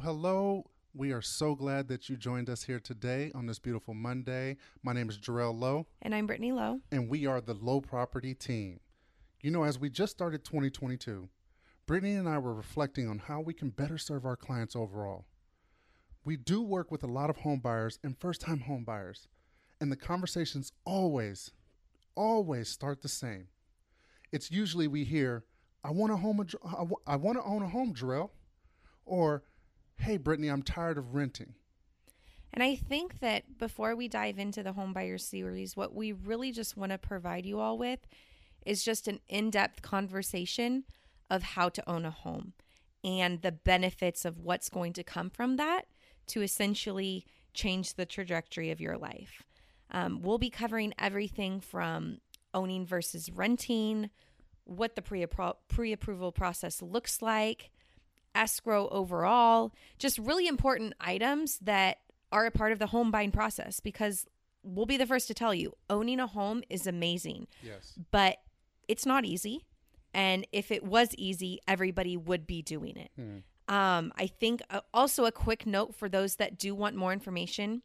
Hello, hello. We are so glad that you joined us here today on this beautiful Monday. My name is Jarrell Lowe, And I'm Brittany Lowe. and we are the Low Property Team. You know, as we just started 2022, Brittany and I were reflecting on how we can better serve our clients overall. We do work with a lot of home buyers and first time home buyers, and the conversations always, always start the same. It's usually we hear, I want a home, I want to own a home, Jarrell. Or, hey, Brittany, I'm tired of renting. And I think that before we dive into the home buyer series, what we really just want to provide you all with is just an in depth conversation of how to own a home and the benefits of what's going to come from that to essentially change the trajectory of your life. Um, we'll be covering everything from owning versus renting, what the pre approval process looks like, escrow overall, just really important items that are a part of the home buying process because we'll be the first to tell you owning a home is amazing, Yes. but it's not easy. And if it was easy, everybody would be doing it. Um, I think uh, also a quick note for those that do want more information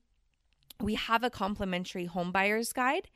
we have a complimentary home buyers guide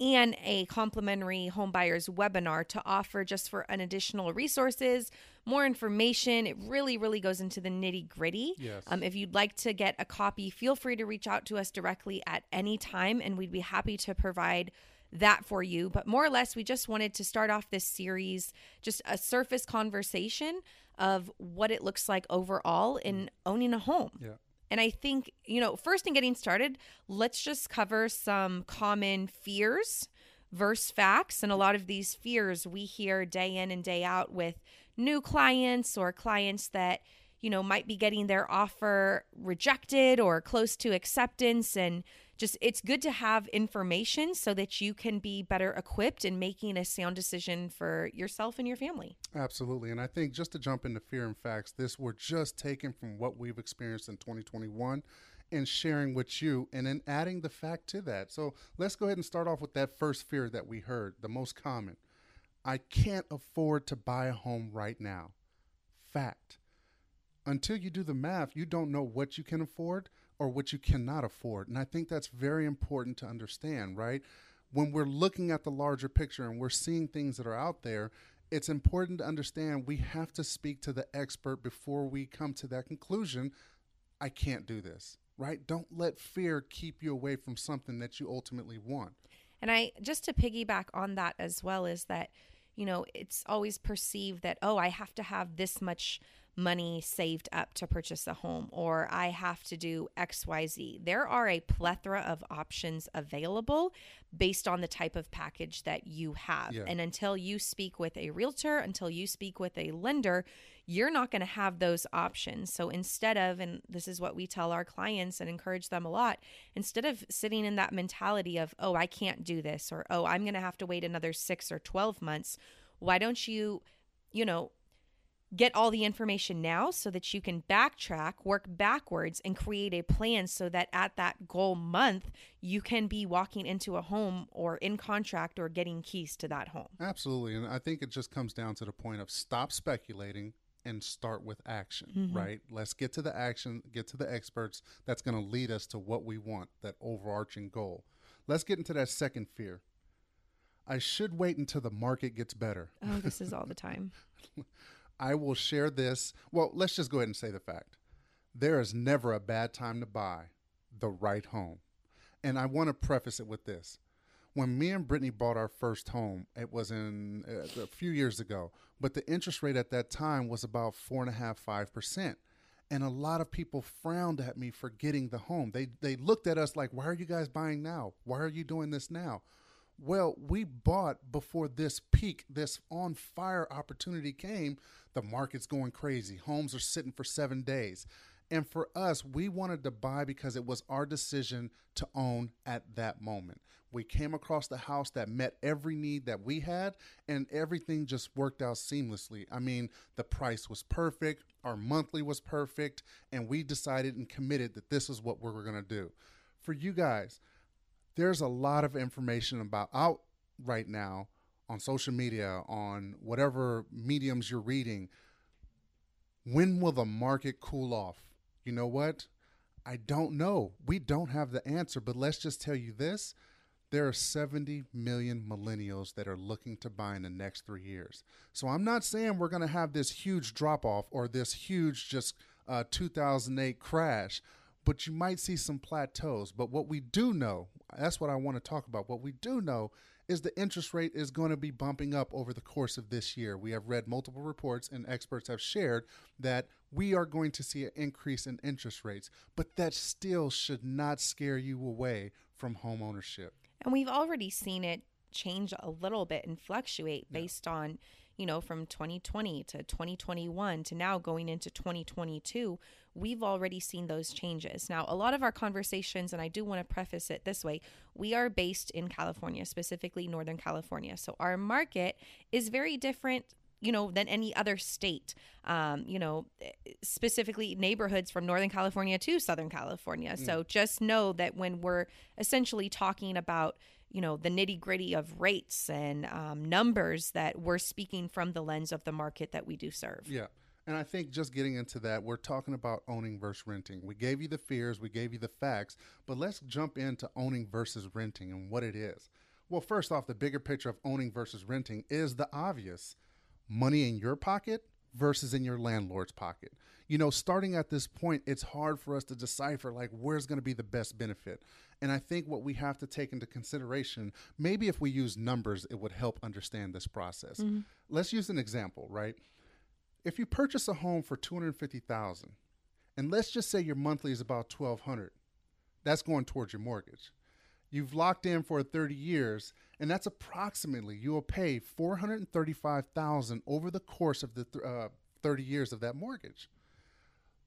and a complimentary home buyers webinar to offer just for an additional resources, more information. It really, really goes into the nitty gritty. Yes. Um, if you'd like to get a copy, feel free to reach out to us directly at any time, and we'd be happy to provide that for you. But more or less, we just wanted to start off this series, just a surface conversation of what it looks like overall in owning a home. Yeah. And I think, you know, first in getting started, let's just cover some common fears versus facts. And a lot of these fears we hear day in and day out with new clients or clients that, you know, might be getting their offer rejected or close to acceptance. And just it's good to have information so that you can be better equipped in making a sound decision for yourself and your family. Absolutely. And I think just to jump into fear and facts, this we're just taking from what we've experienced in 2021 and sharing with you and then adding the fact to that. So let's go ahead and start off with that first fear that we heard, the most common. I can't afford to buy a home right now. Fact. Until you do the math, you don't know what you can afford or what you cannot afford. And I think that's very important to understand, right? When we're looking at the larger picture and we're seeing things that are out there, it's important to understand we have to speak to the expert before we come to that conclusion. I can't do this, right? Don't let fear keep you away from something that you ultimately want. And I just to piggyback on that as well is that, you know, it's always perceived that, oh, I have to have this much money saved up to purchase a home or I have to do XYZ. There are a plethora of options available based on the type of package that you have. Yeah. And until you speak with a realtor, until you speak with a lender, you're not going to have those options. So instead of, and this is what we tell our clients and encourage them a lot, instead of sitting in that mentality of, oh, I can't do this, or oh, I'm going to have to wait another six or 12 months, why don't you, you know, get all the information now so that you can backtrack, work backwards, and create a plan so that at that goal month, you can be walking into a home or in contract or getting keys to that home. Absolutely. And I think it just comes down to the point of stop speculating and start with action, mm-hmm. right? Let's get to the action, get to the experts. That's going to lead us to what we want, that overarching goal. Let's get into that second fear. I should wait until the market gets better. Oh, this is all the time. I will share this. Well, let's just go ahead and say the fact. There is never a bad time to buy the right home. And I want to preface it with this. When me and Brittany bought our first home, it was in uh, a few years ago, but the interest rate at that time was about four and a half, five percent. And a lot of people frowned at me for getting the home. They they looked at us like, "Why are you guys buying now? Why are you doing this now?" Well, we bought before this peak, this on fire opportunity came. The market's going crazy. Homes are sitting for seven days. And for us, we wanted to buy because it was our decision to own at that moment. We came across the house that met every need that we had, and everything just worked out seamlessly. I mean, the price was perfect, our monthly was perfect, and we decided and committed that this is what we were going to do. For you guys, there's a lot of information about out right now on social media, on whatever mediums you're reading. When will the market cool off? You know what? I don't know. We don't have the answer, but let's just tell you this. There are 70 million millennials that are looking to buy in the next three years. So I'm not saying we're going to have this huge drop off or this huge just uh, 2008 crash, but you might see some plateaus. But what we do know, that's what I want to talk about. What we do know is the interest rate is going to be bumping up over the course of this year. We have read multiple reports and experts have shared that we are going to see an increase in interest rates, but that still should not scare you away from home ownership. And we've already seen it change a little bit and fluctuate based yeah. on, you know, from 2020 to 2021 to now going into 2022. We've already seen those changes. Now, a lot of our conversations, and I do want to preface it this way we are based in California, specifically Northern California. So our market is very different you know, than any other state. Um, you know, specifically neighborhoods from Northern California to Southern California. Mm. So just know that when we're essentially talking about, you know, the nitty gritty of rates and um, numbers, that we're speaking from the lens of the market that we do serve. Yeah. And I think just getting into that, we're talking about owning versus renting. We gave you the fears, we gave you the facts, but let's jump into owning versus renting and what it is. Well, first off, the bigger picture of owning versus renting is the obvious money in your pocket versus in your landlord's pocket. You know, starting at this point, it's hard for us to decipher like where's going to be the best benefit. And I think what we have to take into consideration, maybe if we use numbers, it would help understand this process. Mm-hmm. Let's use an example, right? If you purchase a home for 250,000 and let's just say your monthly is about 1200, that's going towards your mortgage. You've locked in for 30 years and that's approximately you will pay 435,000 over the course of the th- uh, 30 years of that mortgage.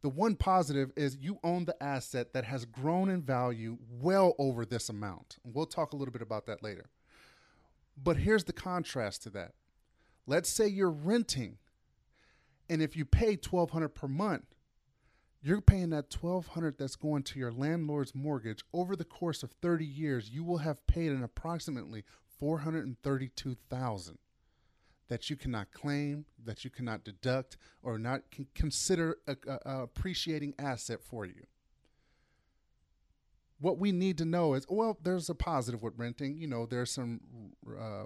The one positive is you own the asset that has grown in value well over this amount. And we'll talk a little bit about that later. But here's the contrast to that. Let's say you're renting and if you pay 1200 per month, you're paying that 1200 that's going to your landlord's mortgage over the course of 30 years you will have paid an approximately 432,000 that you cannot claim, that you cannot deduct, or not consider a, a, a, appreciating asset for you. What we need to know is, well, there's a positive with renting. You know, there's some uh,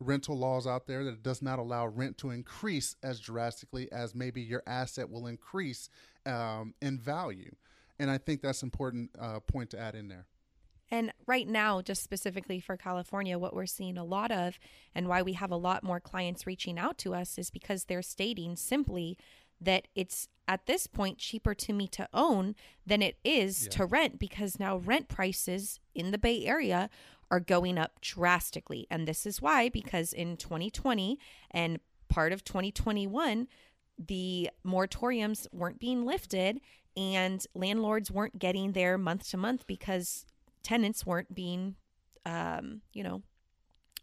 rental laws out there that does not allow rent to increase as drastically as maybe your asset will increase um, in value. And I think that's an important uh, point to add in there. And right now, just specifically for California, what we're seeing a lot of and why we have a lot more clients reaching out to us is because they're stating simply that it's at this point cheaper to me to own than it is yeah. to rent because now rent prices in the Bay Area are going up drastically. And this is why, because in 2020 and part of 2021, the moratoriums weren't being lifted and landlords weren't getting their month to month because tenants weren't being, um, you know,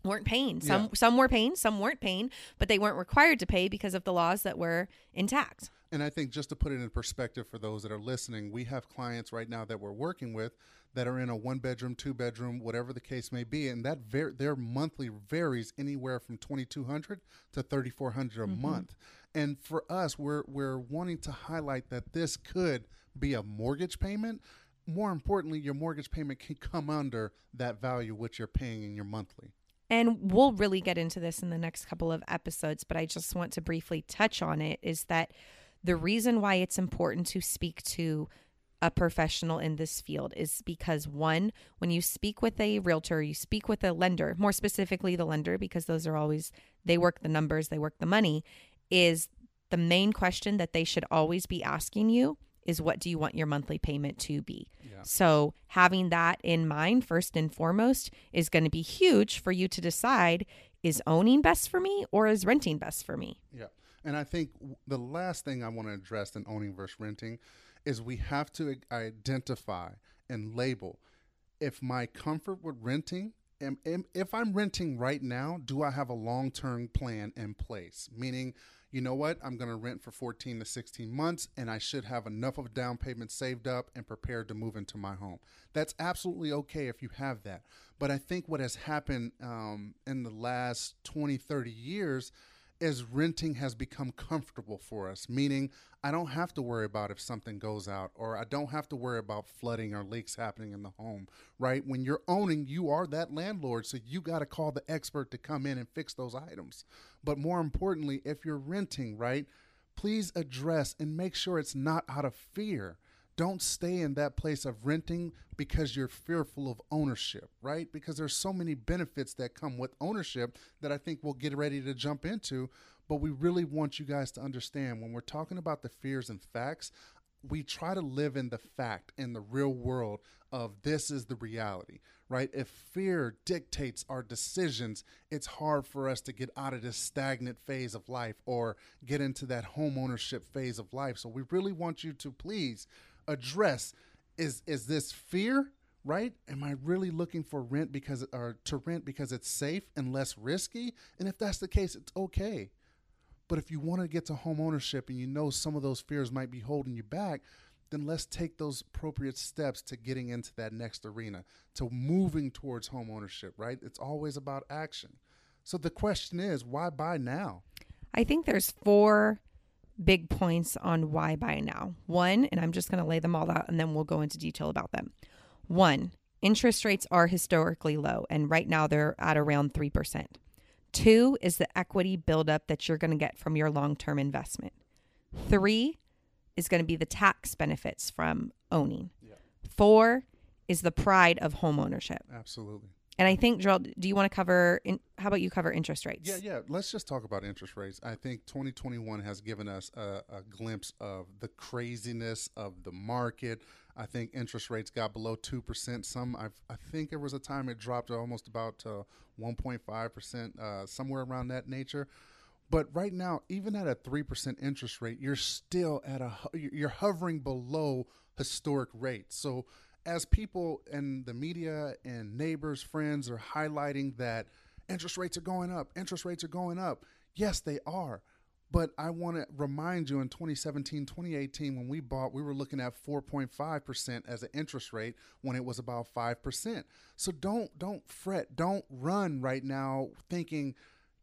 weren't paying. Some yeah. some were paying, some weren't paying, but they weren't required to pay because of the laws that were intact. And I think just to put it in perspective for those that are listening, we have clients right now that we're working with that are in a one bedroom, two bedroom, whatever the case may be, and that ver- their monthly varies anywhere from twenty two hundred to thirty four hundred a mm-hmm. month. And for us, we're we're wanting to highlight that this could be a mortgage payment, more importantly, your mortgage payment can come under that value which you're paying in your monthly. And we'll really get into this in the next couple of episodes, but I just want to briefly touch on it is that the reason why it's important to speak to a professional in this field is because one, when you speak with a realtor, you speak with a lender, more specifically the lender, because those are always, they work the numbers, they work the money, is the main question that they should always be asking you is what do you want your monthly payment to be. Yeah. So, having that in mind first and foremost is going to be huge for you to decide is owning best for me or is renting best for me? Yeah. And I think the last thing I want to address in owning versus renting is we have to identify and label if my comfort with renting am, am, if I'm renting right now, do I have a long-term plan in place? Meaning, you know what? I'm going to rent for 14 to 16 months and I should have enough of down payment saved up and prepared to move into my home. That's absolutely okay if you have that. But I think what has happened um, in the last 20, 30 years is renting has become comfortable for us, meaning I don't have to worry about if something goes out or I don't have to worry about flooding or leaks happening in the home, right? When you're owning, you are that landlord, so you got to call the expert to come in and fix those items. But more importantly, if you're renting, right, please address and make sure it's not out of fear don't stay in that place of renting because you're fearful of ownership, right? Because there's so many benefits that come with ownership that I think we'll get ready to jump into. But we really want you guys to understand when we're talking about the fears and facts, we try to live in the fact in the real world of this is the reality, right? If fear dictates our decisions, it's hard for us to get out of this stagnant phase of life or get into that home ownership phase of life. So we really want you to please address is is this fear right? Am i really looking for rent because or to rent because it's safe and less risky? And if that's the case it's okay. But if you want to get to home ownership and you know some of those fears might be holding you back then let's take those appropriate steps to getting into that next arena to moving towards home ownership right? It's always about action. So the question is why buy now? I think there's four big points on why buy now. One, and I'm just going to lay them all out and then we'll go into detail about them. One, interest rates are historically low, and right now they're at around 3%. Two is the equity buildup that you're going to get from your long term investment. Three is going to be the tax benefits from owning. Yeah. Four is the pride of home ownership. Absolutely. And I think, Jarrell, do you want to cover? In, how about you cover interest rates? Yeah, yeah. Let's just talk about interest rates. I think 2021 has given us a, a glimpse of the craziness of the market. I think interest rates got below two percent. Some, I've, i think there was a time it dropped almost about uh, 1.5 percent, uh, somewhere around that nature. But right now, even at a three percent interest rate, you're still at a you're hovering below historic rates. So as people in the media and neighbors, friends are highlighting that interest rates are going up, interest rates are going up. Yes, they are. But I want to remind you in 2017, 2018, when we bought, we were looking at 4.5% as an interest rate when it was about 5%. So don't don't fret, don't run right now thinking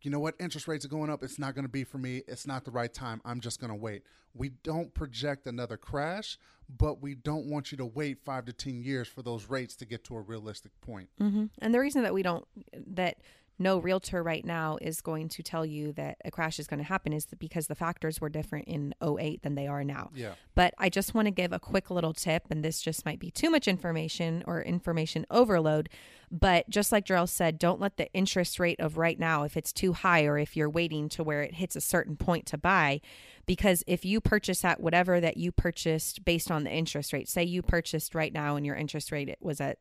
you know what, interest rates are going up. It's not going to be for me. It's not the right time. I'm just going to wait. We don't project another crash, but we don't want you to wait five to 10 years for those rates to get to a realistic point. Mm-hmm. And the reason that we don't, that no realtor right now is going to tell you that a crash is going to happen is because the factors were different in 08 than they are now. Yeah. But I just want to give a quick little tip, and this just might be too much information or information overload. But just like Jarrell said, don't let the interest rate of right now, if it's too high or if you're waiting to where it hits a certain point to buy, because if you purchase at whatever that you purchased based on the interest rate, say you purchased right now and your interest rate was at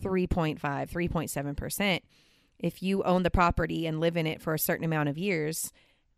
3.5, 3.7%, if you own the property and live in it for a certain amount of years,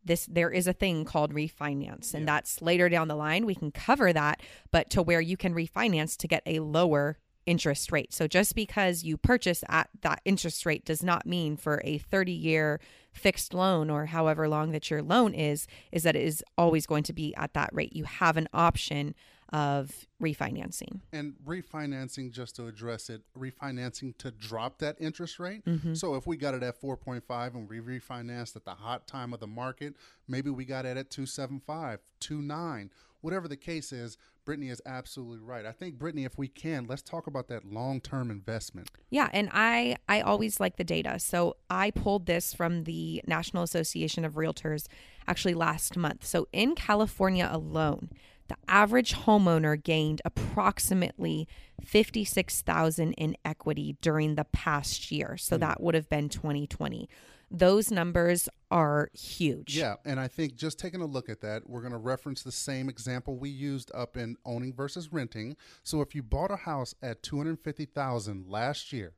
this there is a thing called refinance and yeah. that's later down the line we can cover that but to where you can refinance to get a lower interest rate. So just because you purchase at that interest rate does not mean for a 30 year fixed loan or however long that your loan is is that it is always going to be at that rate. You have an option of refinancing. And refinancing, just to address it, refinancing to drop that interest rate. Mm-hmm. So if we got it at 4.5 and we refinanced at the hot time of the market, maybe we got it at 275, 29, whatever the case is. Brittany is absolutely right. I think Brittany, if we can, let's talk about that long-term investment. Yeah, and I I always like the data. So I pulled this from the National Association of Realtors actually last month. So in California alone, the average homeowner gained approximately 56,000 in equity during the past year. So mm. that would have been 2020. those numbers are huge. Yeah, and I think just taking a look at that, we're going to reference the same example we used up in owning versus renting. So if you bought a house at 250,000 last year,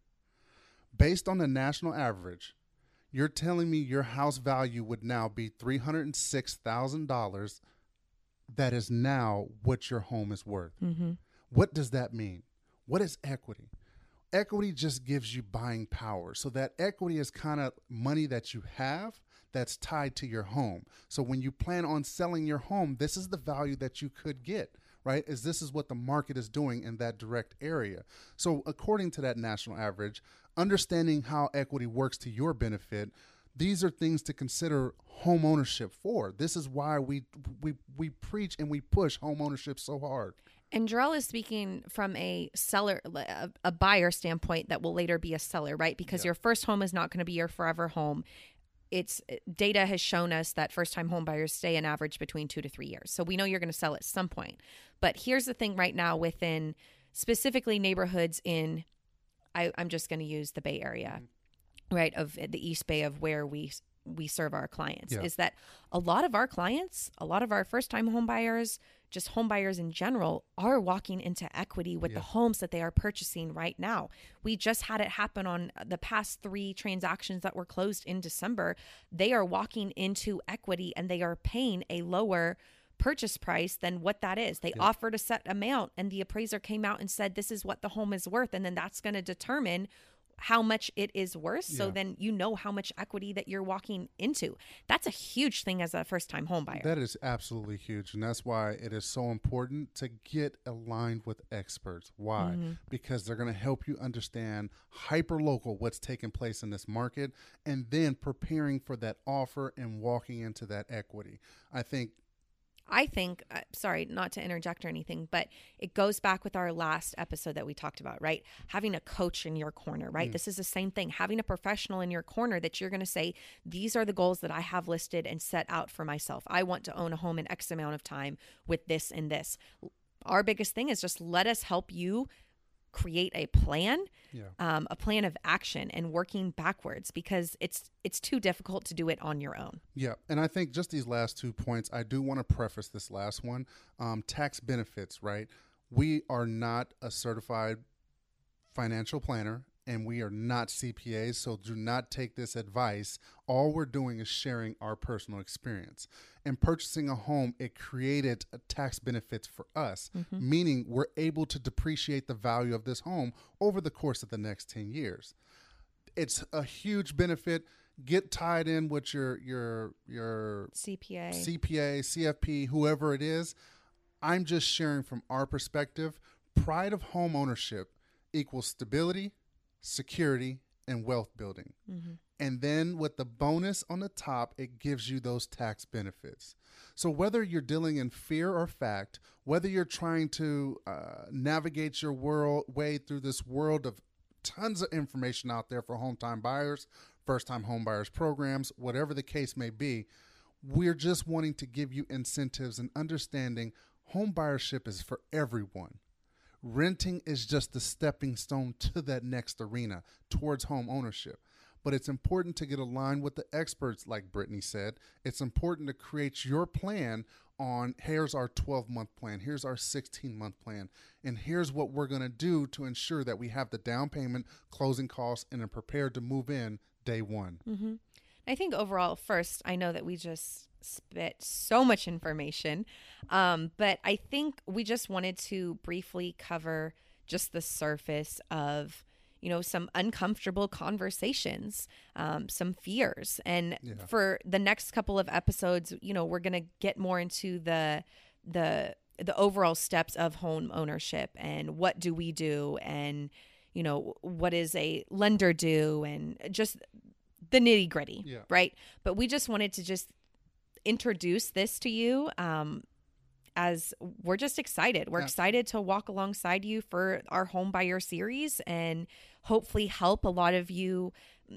based on the national average, you're telling me your house value would now be $306,000 that is now what your home is worth. Mm-hmm. What does that mean? What is equity? Equity just gives you buying power. So that equity is kind of money that you have that's tied to your home. So when you plan on selling your home, this is the value that you could get, right? Is this is what the market is doing in that direct area. So according to that national average, understanding how equity works to your benefit, these are things to consider home ownership for. This is why we we we preach and we push home ownership so hard. And Jarrell is speaking from a seller, a, a buyer standpoint that will later be a seller, right? Because Yeah. your first home is not going to be your forever home. It's data has shown us that first time home buyers stay an average between two to three years. So we know you're going to sell at some point. But here's the thing right now within specifically neighborhoods in, I, I'm just going to use the Bay Area, mm-hmm. Right? Of the East Bay of where we we serve our clients Yeah. is that a lot of our clients, a lot of our first time home buyers, just home buyers in general are walking into equity with the homes that they are purchasing right now. We just had it happen on the past 3 transactions that were closed in December. They are walking into equity and they are paying a lower purchase price than what that is. They offered a set amount and the appraiser came out and said this is what the home is worth and then that's going to determine how much it is worth so then you know how much equity that you're walking into. That's a huge thing as a first time home buyer. That is absolutely huge. And that's why it is so important to get aligned with experts. Why? Mm-hmm. Because they're going to help you understand hyper local what's taking place in this market and then preparing for that offer and walking into that equity. I think I think, uh, sorry, not to interject or anything, but it goes back with our last episode that we talked about, right? Having a coach in your corner, right? This is the same thing. Having a professional in your corner that you're going to say, these are the goals that I have listed and set out for myself. I want to own a home in X amount of time with this and this. Our biggest thing is just let us help you create a plan Yeah. um, a plan of action and working backwards because it's it's too difficult to do it on your own Yeah, and I think just these last two points, I do want to preface this last one. Um, tax benefits, right? We are not a certified financial planner and we are not CPAs, so do not take this advice. All we're doing is sharing our personal experience. And purchasing a home, it created a tax benefits for us, mm-hmm. meaning we're able to depreciate the value of this home over the course of the next 10 years it's a huge benefit. Get tied in with your your your cpa CPA, CFP, whoever it is. I'm just sharing from our perspective. Pride of home ownership equals stability, security, and wealth building. And then with the bonus on the top, it gives you those tax benefits. So whether you're dealing in fear or fact, whether you're trying to uh, navigate your world way through this world of tons of information out there for home time buyers, first time home buyers programs, whatever the case may be, we're just wanting to give you incentives and understanding home buyership is for everyone. Renting is just the stepping stone to that next arena towards home ownership. But it's important to get aligned with the experts, like Brittany said. It's important to create your plan on here's our 12 month plan, here's our 16 month plan, and here's what we're going to do to ensure that we have the down payment, closing costs, and are prepared to move in day one. Mm-hmm. I think overall, first, I know that we just spit so much information, um, but I think we just wanted to briefly cover just the surface of you know some uncomfortable conversations um, some fears and Yeah. for the next couple of episodes you know we're gonna get more into the the the overall steps of home ownership and what do we do and you know what is a lender do and just the nitty gritty Yeah. right but we just wanted to just introduce this to you um as we're just excited we're Yeah. excited to walk alongside you for our home buyer series and hopefully help a lot of you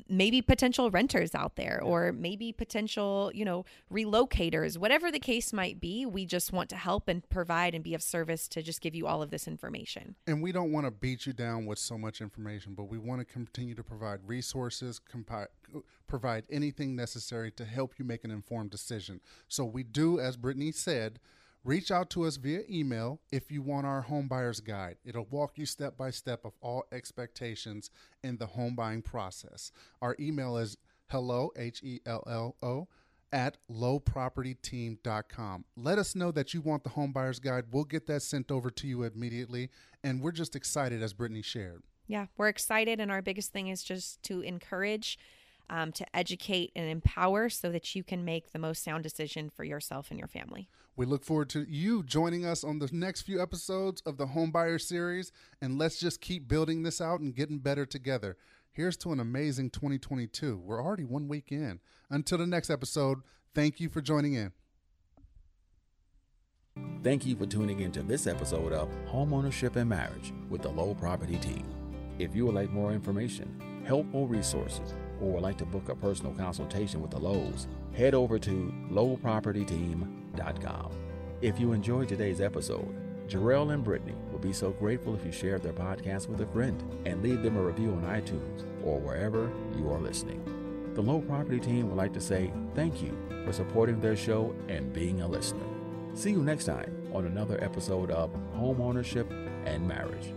maybe potential renters out there or maybe potential, you know, relocators, whatever the case might be. We just want to help and provide and be of service to just give you all of this information. And we don't want to beat you down with so much information, but we want to continue to provide resources, compi- provide anything necessary to help you make an informed decision. So we do, as Brittany said, Reach out to us via email if you want our home buyer's guide. It'll walk you step by step of all expectations in the home buying process. Our email is hello, H E L L O, at lowpropertyteam.com. Let us know that you want the home buyer's guide. We'll get that sent over to you immediately. And we're just excited, as Brittany shared. Yeah, we're excited. And our biggest thing is just to encourage. Um, to educate and empower so that you can make the most sound decision for yourself and your family. We look forward to you joining us on the next few episodes of the Homebuyer series, and let's just keep building this out and getting better together. Here's to an amazing 2022. We're already one week in. Until the next episode, thank you for joining in. Thank you for tuning in to this episode of Homeownership and Marriage with the Low Property Team. If you would like more information, helpful resources, or would like to book a personal consultation with the Lows, head over to lowpropertyteam.com. If you enjoyed today's episode, Jarrell and Brittany would be so grateful if you shared their podcast with a friend and leave them a review on iTunes or wherever you are listening. The Low Property Team would like to say thank you for supporting their show and being a listener. See you next time on another episode of Homeownership and Marriage.